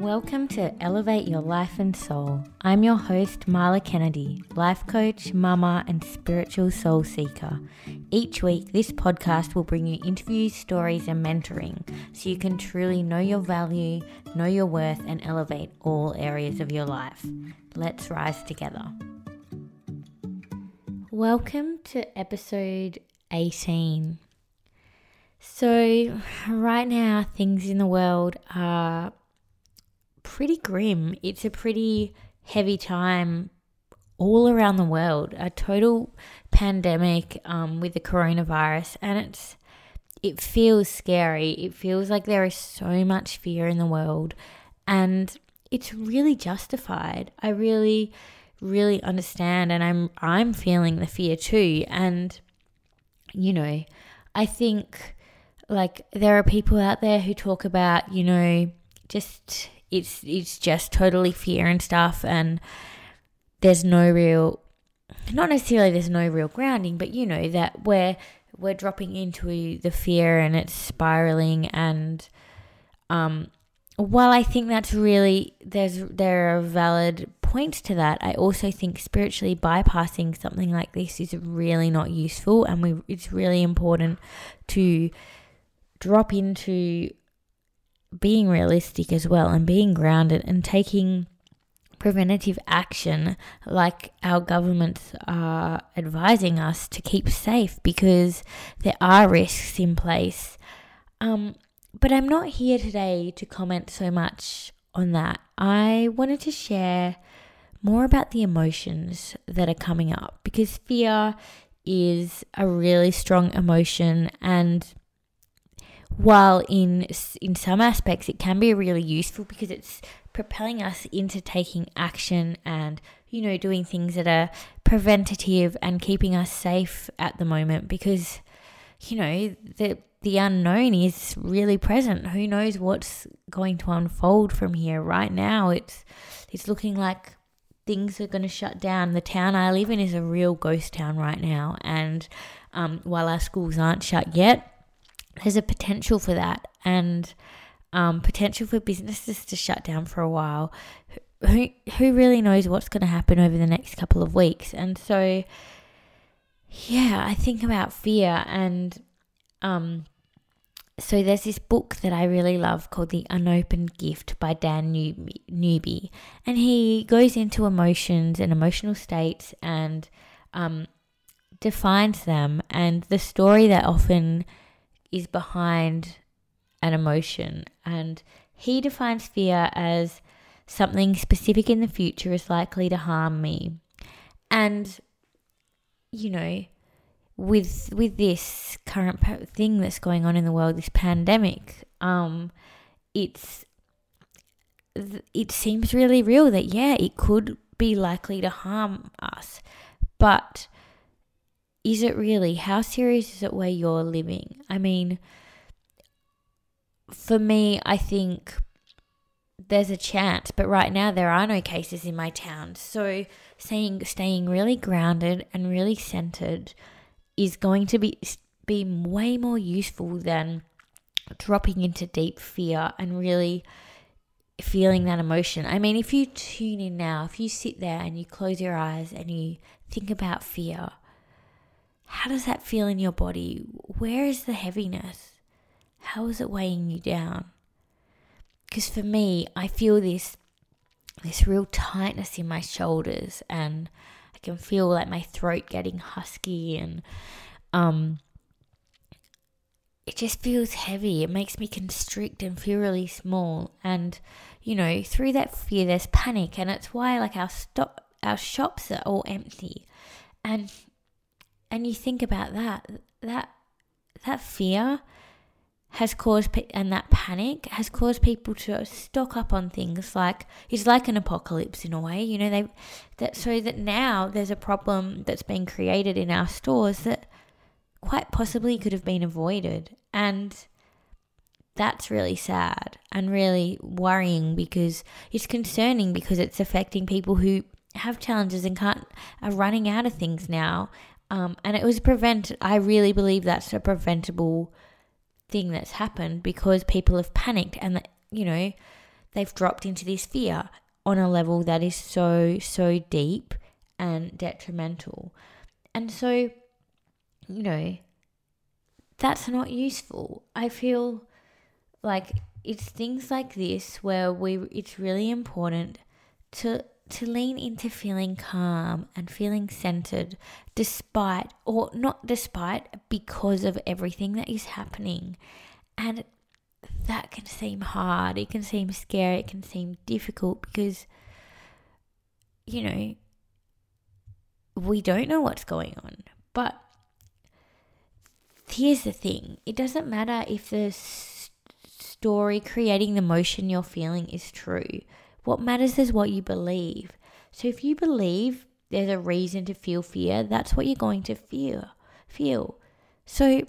Welcome to Elevate Your Life and Soul. I'm your host, Marla Kennedy, life coach, mama, and spiritual soul seeker. Each week, this podcast will bring you interviews, stories, and mentoring so you can truly know your value, know your worth, and elevate all areas of your life. Let's rise together. Welcome to episode 18. So, right now, things in the world are pretty grim. It's a pretty heavy time all around the world. A total pandemic um, with the coronavirus, and it's it feels scary. It feels like there is so much fear in the world, and it's really justified. I really, really understand, and I'm I'm feeling the fear too. And you know, I think like there are people out there who talk about you know just it's it's just totally fear and stuff and there's no real not necessarily there's no real grounding but you know that we're we're dropping into the fear and it's spiraling and um while I think that's really there's there are valid points to that, I also think spiritually bypassing something like this is really not useful and we it's really important to drop into being realistic as well and being grounded and taking preventative action like our governments are advising us to keep safe because there are risks in place. Um, but I'm not here today to comment so much on that. I wanted to share more about the emotions that are coming up because fear is a really strong emotion and while in in some aspects it can be really useful because it's propelling us into taking action and you know doing things that are preventative and keeping us safe at the moment because you know the the unknown is really present. Who knows what's going to unfold from here? Right now it's it's looking like things are going to shut down. The town i live in is a real ghost town right now and um, while our schools aren't shut yet there's a potential for that and um, potential for businesses to shut down for a while. Who who really knows what's going to happen over the next couple of weeks? And so, yeah, I think about fear and um. So there's this book that I really love called The Unopened Gift by Dan Newby, and he goes into emotions and emotional states and um, defines them. And the story that often is behind an emotion. And he defines fear as something specific in the future is likely to harm me. And, you know, with with this current thing that's going on in the world, this pandemic, um, it's it seems really real that yeah, it could be likely to harm us, but is it really? How serious is it where you're living? I mean, for me, I think there's a chance, but right now there are no cases in my town. So saying staying really grounded and really centered is going to be be way more useful than dropping into deep fear and really feeling that emotion. I mean, if you tune in now, if you sit there and you close your eyes and you think about fear, how does that feel in your body? Where is the heaviness? How is it weighing you down? Because for me, I feel this this real tightness in my shoulders and I can feel like my throat getting husky and um it just feels heavy. It makes me constrict and feel really small. And, you know, through that fear, there's panic. And it's why, like, our, stop, our shops are all empty. And and you think about that that that fear has caused and that panic has caused people to stock up on things like it's like an apocalypse in a way you know they that so that now there's a problem that's been created in our stores that quite possibly could have been avoided. And that's really sad and really worrying because it's concerning because it's affecting people who have challenges and can't are running out of things now um, and it was prevent. I really believe that's a preventable thing that's happened because people have panicked and you know they've dropped into this fear on a level that is so, so deep and detrimental. And so, you know, that's not useful. I feel like it's things like this where we it's really important to to lean into feeling calm and feeling centered despite or not despite because of everything that is happening. And that can seem hard, it can seem scary, it can seem difficult because you know we don't know what's going on. But here's the thing it doesn't matter if the story creating the motion you're feeling is true. What matters is what you believe. So if you believe there's a reason to feel fear, that's what you're going to feel. Feel. So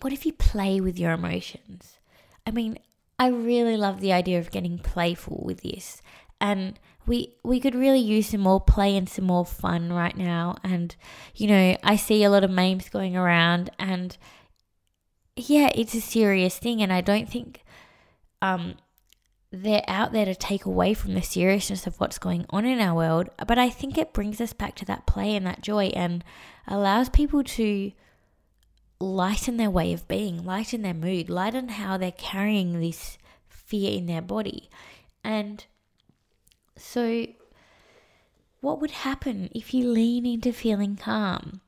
what if you play with your emotions? I mean, I really love the idea of getting playful with this. And we we could really use some more play and some more fun right now and you know i see a lot of memes going around and yeah it's a serious thing and i don't think um they're out there to take away from the seriousness of what's going on in our world but i think it brings us back to that play and that joy and allows people to lighten their way of being lighten their mood lighten how they're carrying this fear in their body and so, what would happen if you lean into feeling calm?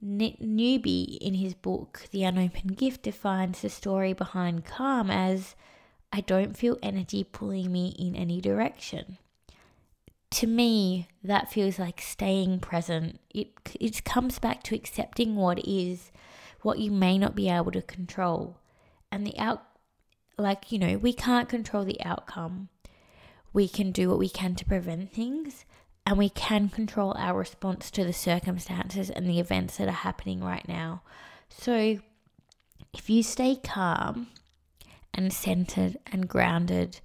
Newby, in his book The Unopened Gift, defines the story behind calm as I don't feel energy pulling me in any direction. To me, that feels like staying present. It, it comes back to accepting what is, what you may not be able to control. And the out, like, you know, we can't control the outcome we can do what we can to prevent things and we can control our response to the circumstances and the events that are happening right now. So, if you stay calm and centered and grounded,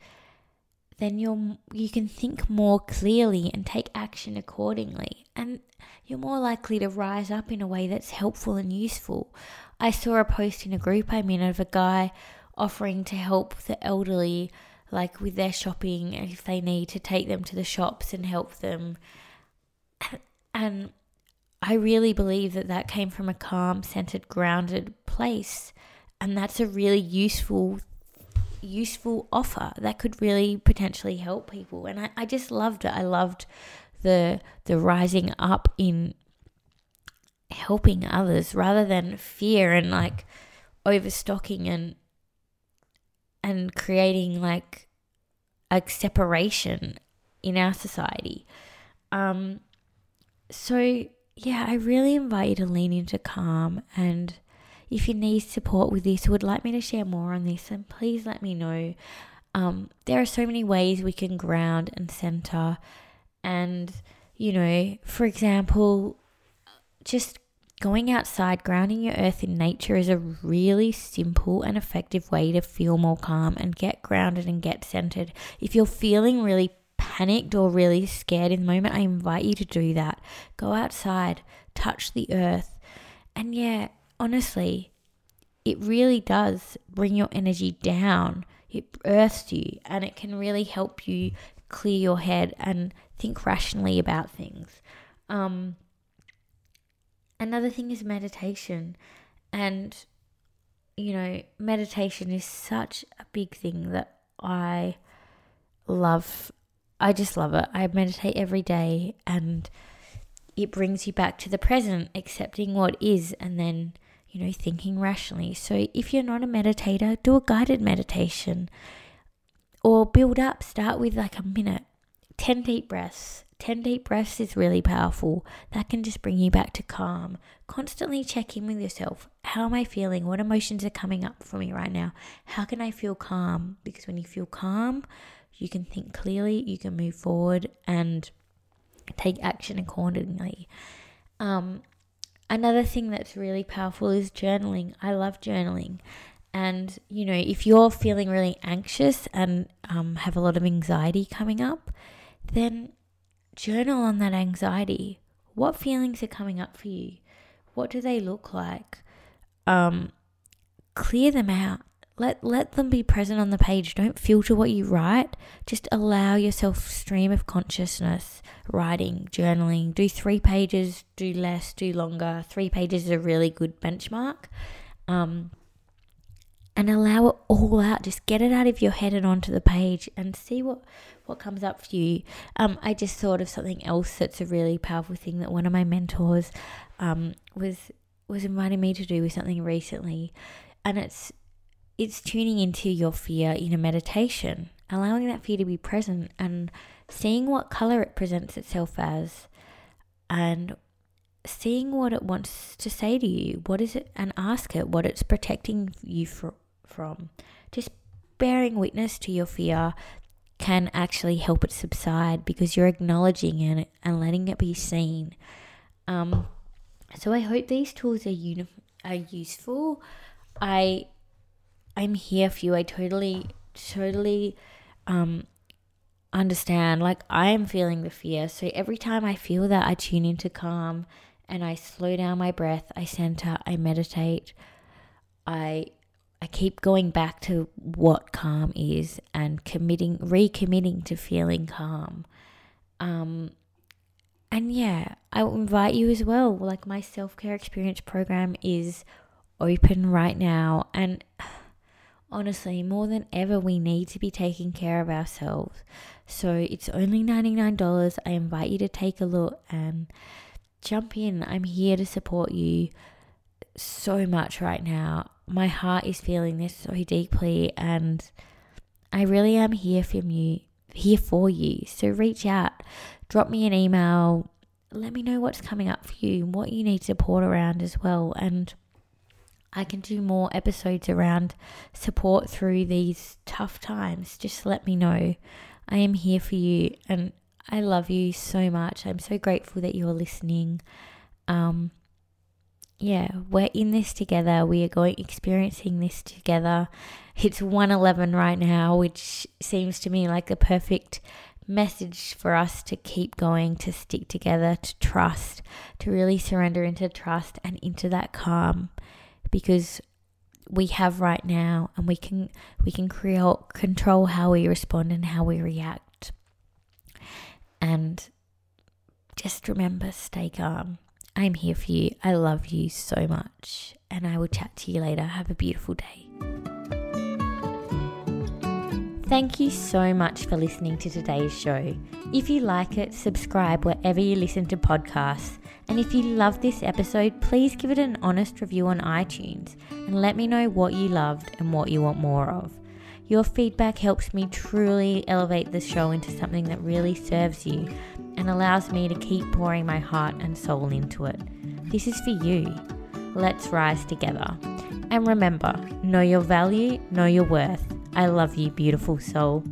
then you're you can think more clearly and take action accordingly and you're more likely to rise up in a way that's helpful and useful. I saw a post in a group I'm in of a guy offering to help the elderly like with their shopping if they need to take them to the shops and help them. And I really believe that that came from a calm, centered, grounded place. And that's a really useful useful offer that could really potentially help people and I, I just loved it i loved the the rising up in helping others rather than fear and like overstocking and and creating like a separation in our society. Um, so, yeah, I really invite you to lean into calm. And if you need support with this, would like me to share more on this, then please let me know. Um, there are so many ways we can ground and center. And, you know, for example, just Going outside, grounding your earth in nature is a really simple and effective way to feel more calm and get grounded and get centered. If you're feeling really panicked or really scared in the moment, I invite you to do that. Go outside, touch the earth. And yeah, honestly, it really does bring your energy down. It earths you and it can really help you clear your head and think rationally about things. Um, Another thing is meditation. And, you know, meditation is such a big thing that I love. I just love it. I meditate every day and it brings you back to the present, accepting what is, and then, you know, thinking rationally. So if you're not a meditator, do a guided meditation or build up. Start with like a minute, 10 deep breaths, 10 deep breaths is really powerful. That can just bring you back to calm. Constantly check in with yourself. How am I feeling? What emotions are coming up for me right now? How can I feel calm? Because when you feel calm, you can think clearly, you can move forward and take action accordingly. Um, another thing that's really powerful is journaling. I love journaling. And, you know, if you're feeling really anxious and um, have a lot of anxiety coming up, then journal on that anxiety. What feelings are coming up for you? What do they look like? Um, clear them out. Let let them be present on the page. Don't filter what you write. Just allow yourself stream of consciousness. Writing journaling. Do three pages do less do longer. Three pages is a really good benchmark. Um, and allow it all out. Just get it out of your head and onto the page and see what what comes up for you. Um, i just thought of something else that's a really powerful thing that one of my mentors um, was was inviting me to do with something recently. And it's it's tuning into your fear in a meditation, allowing that fear to be present and seeing what color it presents itself as and seeing what it wants to say to you. What is it? And ask it what it's protecting you for, from. Just bearing witness to your fear can actually help it subside because you're acknowledging it and letting it be seen. Um, so I hope these tools are uni- are useful. I I'm here for you. I totally, totally um, understand. Like, I am feeling the fear. So every time I feel that, I tune into calm and I slow down my breath. I center, I meditate. I I keep going back to what calm is and committing, recommitting to feeling calm. Um, and yeah, I will invite you as well. Like my self care experience program is open right now, and honestly, more than ever, we need to be taking care of ourselves. So it's only $99. I invite you to take a look and jump in. I'm here to support you so much right now. My heart is feeling this so deeply, and I really am here for you. Here for you. So reach out, drop me an email, let me know what's coming up for you, what you need support around as well, and I can do more episodes around support through these tough times. Just let me know. I am here for you and I love you so much. I'm so grateful that you're listening. Um yeah, we're in this together. We are going experiencing this together. It's 111 right now, which seems to me like the perfect message for us to keep going, to stick together, to trust, to really surrender into trust and into that calm because we have right now and we can we can create control how we respond and how we react. And just remember stay calm. I'm here for you. I love you so much. And i will chat to you later. Have a beautiful day Thank you so much for listening to today's show. If you like it, subscribe wherever you listen to podcasts and if you love this episode, please give it an honest review on iTunes and let me know what you loved and what you want more of. Your feedback helps me truly elevate the show into something that really serves you and allows me to keep pouring my heart and soul into it. This is for you. Let's rise together. And remember, know your value, know your worth. I love you, beautiful soul.